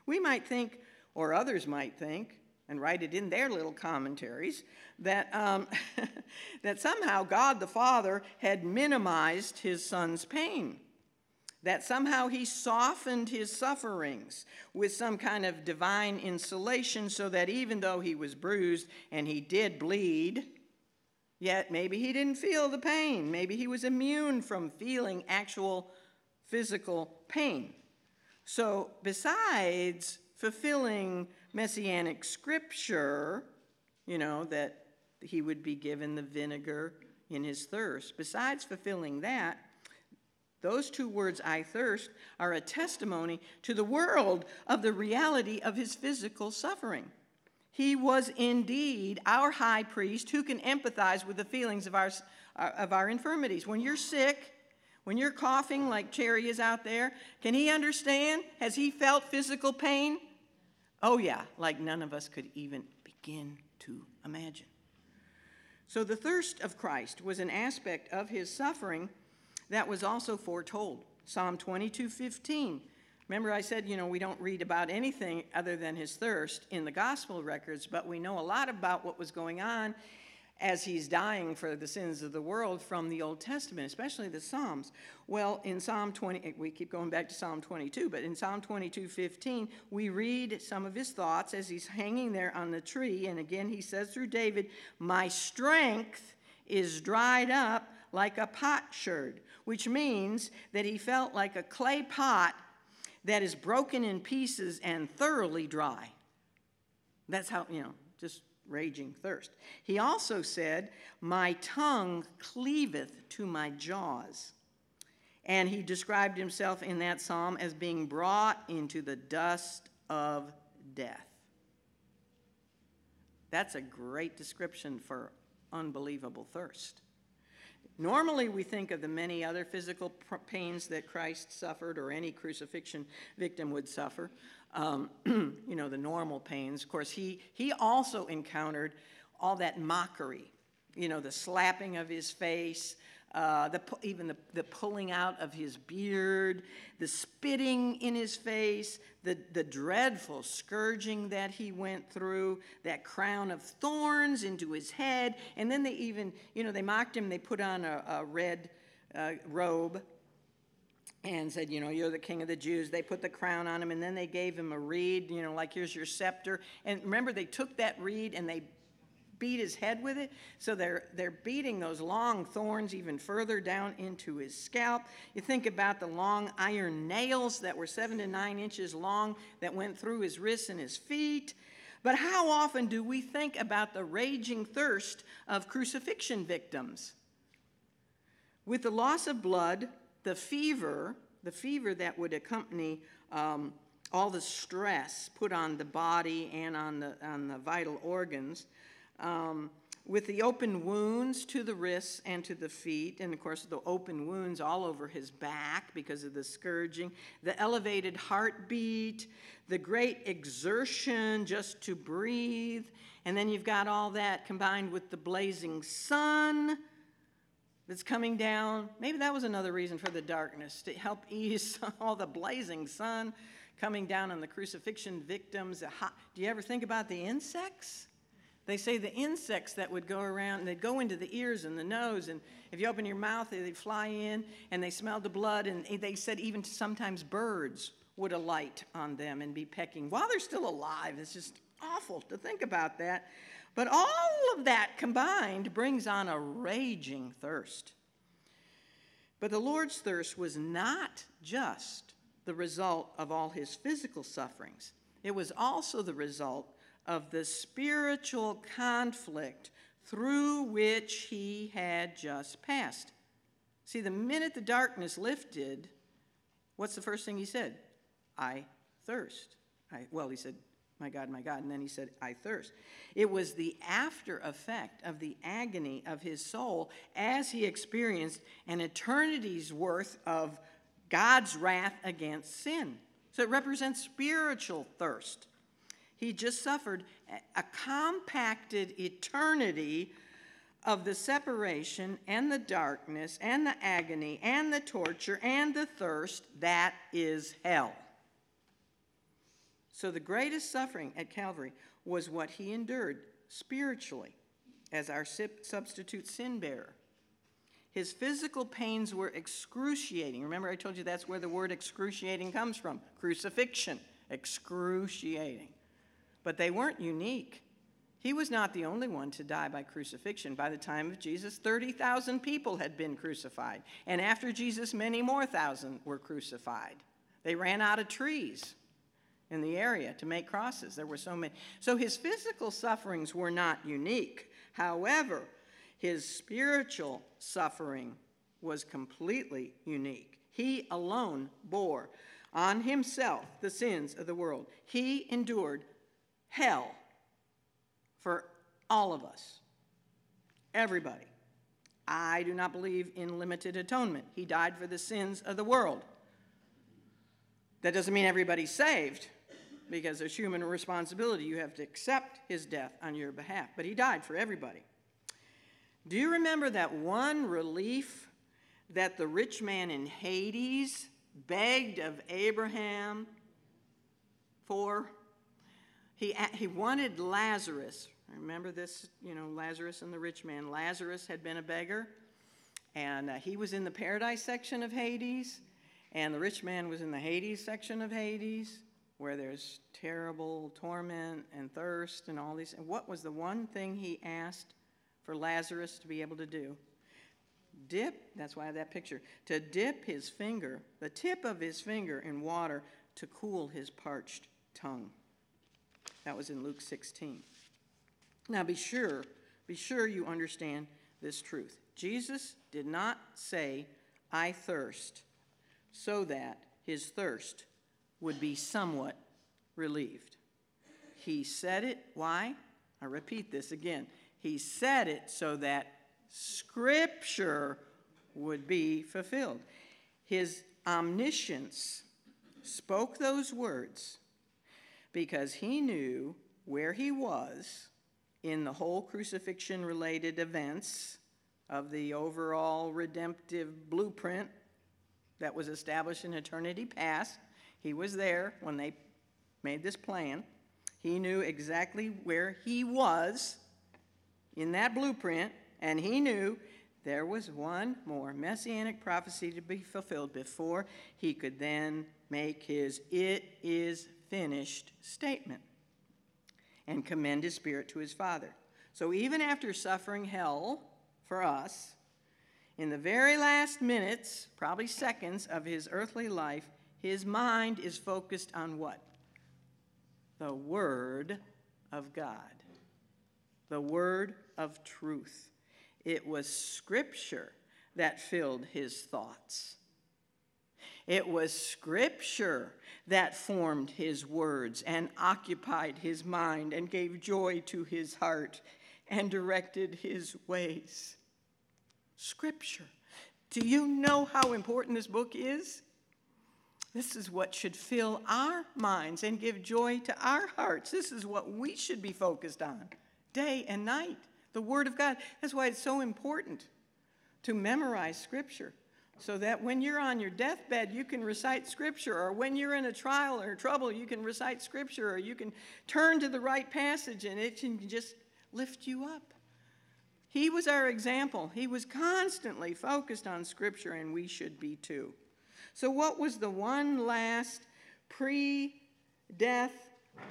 We might think, or others might think, and write it in their little commentaries, that, um, that somehow God the Father had minimized his son's pain. That somehow he softened his sufferings with some kind of divine insulation so that even though he was bruised and he did bleed, Yet maybe he didn't feel the pain. Maybe he was immune from feeling actual physical pain. So, besides fulfilling messianic scripture, you know, that he would be given the vinegar in his thirst, besides fulfilling that, those two words, I thirst, are a testimony to the world of the reality of his physical suffering. He was indeed our high priest who can empathize with the feelings of our, uh, of our infirmities. When you're sick, when you're coughing like Cherry is out there, can he understand? Has he felt physical pain? Oh, yeah, like none of us could even begin to imagine. So the thirst of Christ was an aspect of his suffering that was also foretold. Psalm 22 15 Remember, I said, you know, we don't read about anything other than his thirst in the gospel records, but we know a lot about what was going on as he's dying for the sins of the world from the Old Testament, especially the Psalms. Well, in Psalm 20, eh, we keep going back to Psalm 22, but in Psalm 22 15, we read some of his thoughts as he's hanging there on the tree. And again, he says through David, My strength is dried up like a potsherd, which means that he felt like a clay pot that is broken in pieces and thoroughly dry. That's how, you know, just raging thirst. He also said, My tongue cleaveth to my jaws. And he described himself in that psalm as being brought into the dust of death. That's a great description for unbelievable thirst. Normally, we think of the many other physical pains that Christ suffered or any crucifixion victim would suffer, um, you know, the normal pains. Of course, he, he also encountered all that mockery, you know, the slapping of his face, uh, the, even the, the pulling out of his beard, the spitting in his face, the, the dreadful scourging that he went through, that crown of thorns into his head. And then they even, you know, they mocked him, they put on a, a red uh, robe and said, You know, you're the king of the Jews. They put the crown on him, and then they gave him a reed, you know, like here's your scepter. And remember, they took that reed and they beat his head with it. So they're, they're beating those long thorns even further down into his scalp. You think about the long iron nails that were seven to nine inches long that went through his wrists and his feet. But how often do we think about the raging thirst of crucifixion victims? With the loss of blood, the fever, the fever that would accompany um, all the stress put on the body and on the, on the vital organs, um, with the open wounds to the wrists and to the feet, and of course, the open wounds all over his back because of the scourging, the elevated heartbeat, the great exertion just to breathe, and then you've got all that combined with the blazing sun that's coming down. Maybe that was another reason for the darkness to help ease all the blazing sun coming down on the crucifixion victims. Do you ever think about the insects? They say the insects that would go around, and they'd go into the ears and the nose, and if you open your mouth, they'd fly in and they smelled the blood. And they said even sometimes birds would alight on them and be pecking while they're still alive. It's just awful to think about that. But all of that combined brings on a raging thirst. But the Lord's thirst was not just the result of all his physical sufferings, it was also the result of the spiritual conflict through which he had just passed. See, the minute the darkness lifted, what's the first thing he said? I thirst. I, well, he said, My God, my God, and then he said, I thirst. It was the after effect of the agony of his soul as he experienced an eternity's worth of God's wrath against sin. So it represents spiritual thirst. He just suffered a compacted eternity of the separation and the darkness and the agony and the torture and the thirst that is hell. So, the greatest suffering at Calvary was what he endured spiritually as our substitute sin bearer. His physical pains were excruciating. Remember, I told you that's where the word excruciating comes from crucifixion, excruciating. But they weren't unique. He was not the only one to die by crucifixion. By the time of Jesus, 30,000 people had been crucified. And after Jesus, many more thousand were crucified. They ran out of trees in the area to make crosses. There were so many. So his physical sufferings were not unique. However, his spiritual suffering was completely unique. He alone bore on himself the sins of the world. He endured hell for all of us, everybody. I do not believe in limited atonement. He died for the sins of the world. That doesn't mean everybody's saved because there's human responsibility. You have to accept his death on your behalf. But he died for everybody. Do you remember that one relief that the rich man in Hades begged of Abraham for? He, he wanted Lazarus. Remember this, you know, Lazarus and the rich man. Lazarus had been a beggar, and uh, he was in the paradise section of Hades, and the rich man was in the Hades section of Hades, where there's terrible torment and thirst and all these. And what was the one thing he asked for Lazarus to be able to do. Dip, that's why I have that picture, to dip his finger, the tip of his finger in water to cool his parched tongue. That was in Luke 16. Now be sure, be sure you understand this truth. Jesus did not say, I thirst, so that his thirst would be somewhat relieved. He said it, why? I repeat this again. He said it so that Scripture would be fulfilled. His omniscience spoke those words because he knew where he was in the whole crucifixion related events of the overall redemptive blueprint that was established in eternity past. He was there when they made this plan. He knew exactly where he was in that blueprint, and he knew there was one more messianic prophecy to be fulfilled before he could then make his it is finished statement and commend his spirit to his Father. So even after suffering hell for us, in the very last minutes, probably seconds of his earthly life, his mind is focused on what? The Word of God. The Word of truth. It was Scripture that filled his thoughts. It was Scripture that formed his words and occupied his mind and gave joy to his heart and directed his ways. Scripture. Do you know how important this book is? This is what should fill our minds and give joy to our hearts. This is what we should be focused on day and night the Word of God. That's why it's so important to memorize Scripture so that when you're on your deathbed, you can recite Scripture, or when you're in a trial or trouble, you can recite Scripture, or you can turn to the right passage and it can just lift you up. He was our example. He was constantly focused on Scripture, and we should be too. So, what was the one last pre death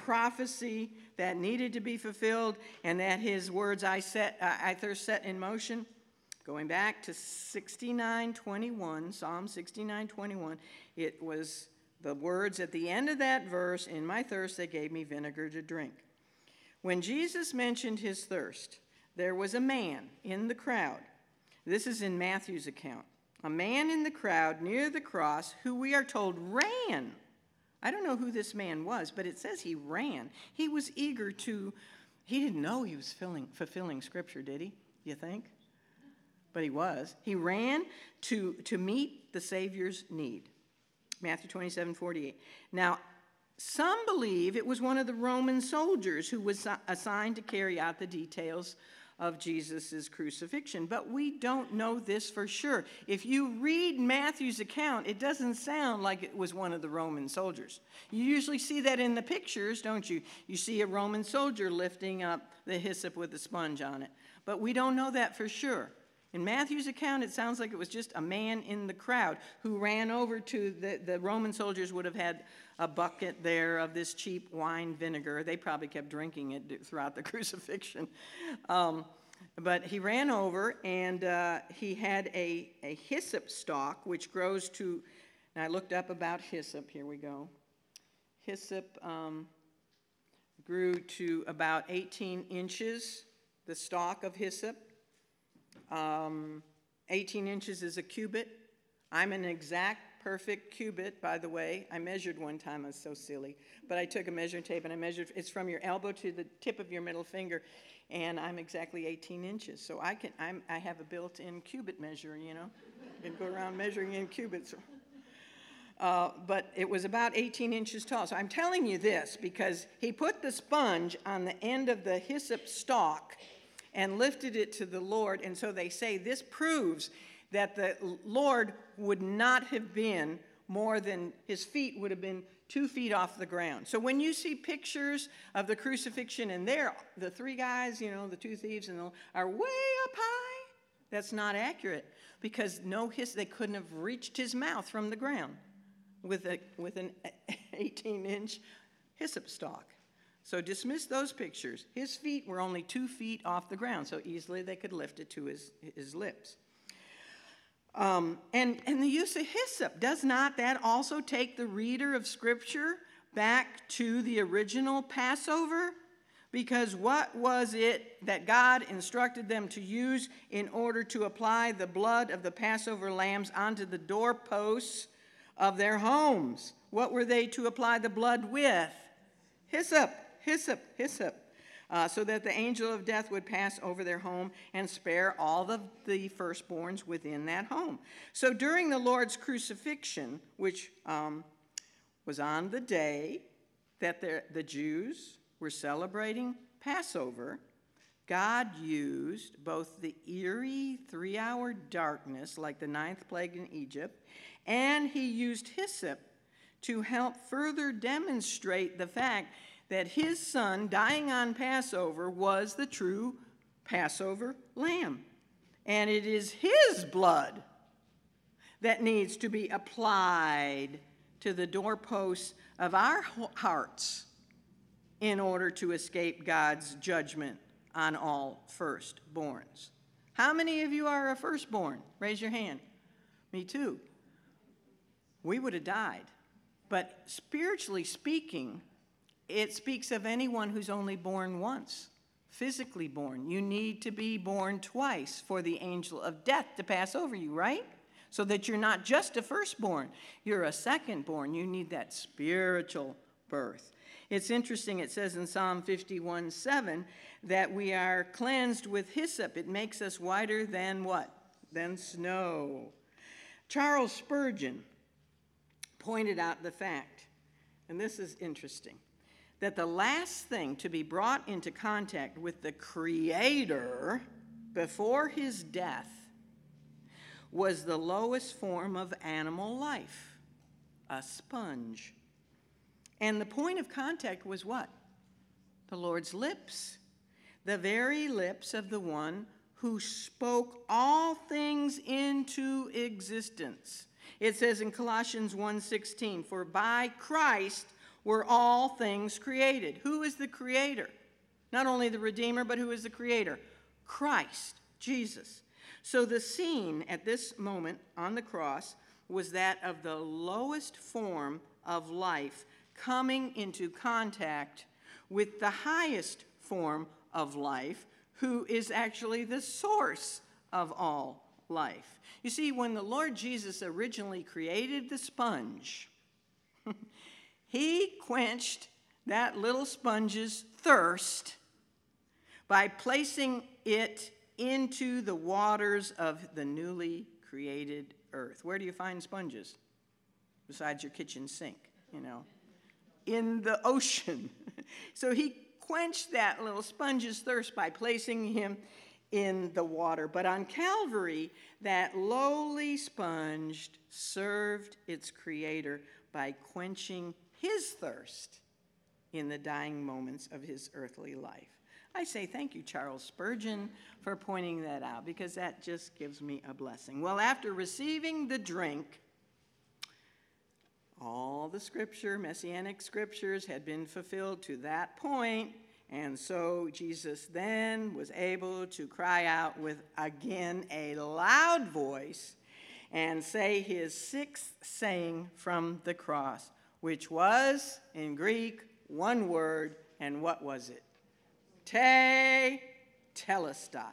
prophecy that needed to be fulfilled and that his words I set I thirst set in motion going back to 6921 Psalm 6921 it was the words at the end of that verse in my thirst they gave me vinegar to drink when Jesus mentioned his thirst there was a man in the crowd this is in Matthew's account a man in the crowd near the cross who we are told ran I don't know who this man was, but it says he ran. He was eager to, he didn't know he was filling, fulfilling scripture, did he? You think? But he was. He ran to, to meet the Savior's need. Matthew 27 48. Now, some believe it was one of the Roman soldiers who was assigned to carry out the details of Jesus' crucifixion. But we don't know this for sure. If you read Matthew's account, it doesn't sound like it was one of the Roman soldiers. You usually see that in the pictures, don't you? You see a Roman soldier lifting up the hyssop with a sponge on it. But we don't know that for sure. In Matthew's account, it sounds like it was just a man in the crowd who ran over to the, the Roman soldiers would have had a bucket there of this cheap wine vinegar. They probably kept drinking it throughout the crucifixion. Um, but he ran over and uh, he had a, a hyssop stalk, which grows to, and I looked up about hyssop. Here we go. Hyssop um, grew to about 18 inches, the stalk of hyssop. Um, 18 inches is a cubit. I'm an exact perfect cubit, by the way. I measured one time, I was so silly. But I took a measuring tape and I measured, it's from your elbow to the tip of your middle finger, and I'm exactly 18 inches. So I, can, I'm, I have a built in cubit measure, you know, and go around measuring in cubits. Uh, but it was about 18 inches tall. So I'm telling you this because he put the sponge on the end of the hyssop stalk and lifted it to the Lord. And so they say this proves that the Lord would not have been more than his feet would have been two feet off the ground. So when you see pictures of the crucifixion and there, the three guys, you know, the two thieves, and the, are way up high, that's not accurate because no his, they couldn't have reached his mouth from the ground with, a, with an 18 inch hyssop stalk. So dismiss those pictures. His feet were only two feet off the ground, so easily they could lift it to his, his lips. Um, and, and the use of hyssop, does not that also take the reader of Scripture back to the original Passover? Because what was it that God instructed them to use in order to apply the blood of the Passover lambs onto the doorposts of their homes? What were they to apply the blood with? Hyssop hyssop, hyssop, uh, so that the angel of death would pass over their home and spare all of the firstborns within that home. So during the Lord's crucifixion, which um, was on the day that the Jews were celebrating Passover, God used both the eerie three hour darkness, like the ninth plague in Egypt, and he used hyssop to help further demonstrate the fact that his son dying on Passover was the true Passover lamb. And it is his blood that needs to be applied to the doorposts of our hearts in order to escape God's judgment on all firstborns. How many of you are a firstborn? Raise your hand. Me too. We would have died. But spiritually speaking, it speaks of anyone who's only born once, physically born. You need to be born twice for the angel of death to pass over you, right? So that you're not just a firstborn, you're a secondborn. You need that spiritual birth. It's interesting, it says in Psalm 51 7 that we are cleansed with hyssop. It makes us whiter than what? Than snow. Charles Spurgeon pointed out the fact, and this is interesting that the last thing to be brought into contact with the Creator before his death was the lowest form of animal life a sponge. And the point of contact was what? The Lord's lips, the very lips of the one who spoke all things into existence. It says in Colossians 1:16, "For by Christ were all things created. Who is the creator? Not only the Redeemer, but who is the creator? Christ, Jesus. So the scene at this moment on the cross was that of the lowest form of life coming into contact with the highest form of life, who is actually the source of all life. You see, when the Lord Jesus originally created the sponge, He quenched that little sponge's thirst by placing it into the waters of the newly created earth. Where do you find sponges? Besides your kitchen sink, you know. in the ocean. so he quenched that little sponge's thirst by placing him in the water. But on Calvary, that lowly sponge served its creator by quenching his thirst in the dying moments of his earthly life. I say thank you, Charles Spurgeon, for pointing that out because that just gives me a blessing. Well, after receiving the drink, all the scripture, messianic scriptures, had been fulfilled to that point, and so Jesus then was able to cry out with again a loud voice and say his sixth saying from the cross, which was in Greek one word, and what was it? Te telestai.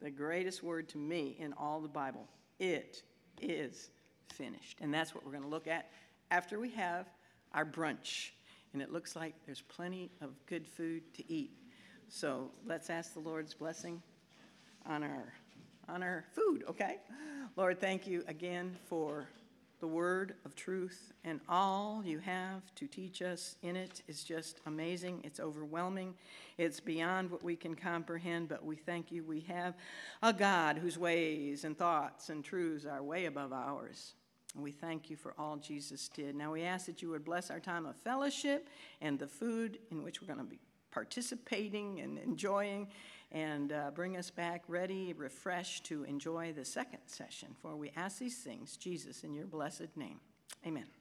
The greatest word to me in all the Bible. It is finished. And that's what we're going to look at after we have our brunch. And it looks like there's plenty of good food to eat. So let's ask the Lord's blessing on our on our food, okay? Lord, thank you again for the word of truth, and all you have to teach us in it is just amazing. It's overwhelming. It's beyond what we can comprehend, but we thank you. We have a God whose ways and thoughts and truths are way above ours. And we thank you for all Jesus did. Now we ask that you would bless our time of fellowship and the food in which we're going to be participating and enjoying and uh, bring us back ready, refreshed to enjoy the second session. For we ask these things, Jesus, in your blessed name. Amen.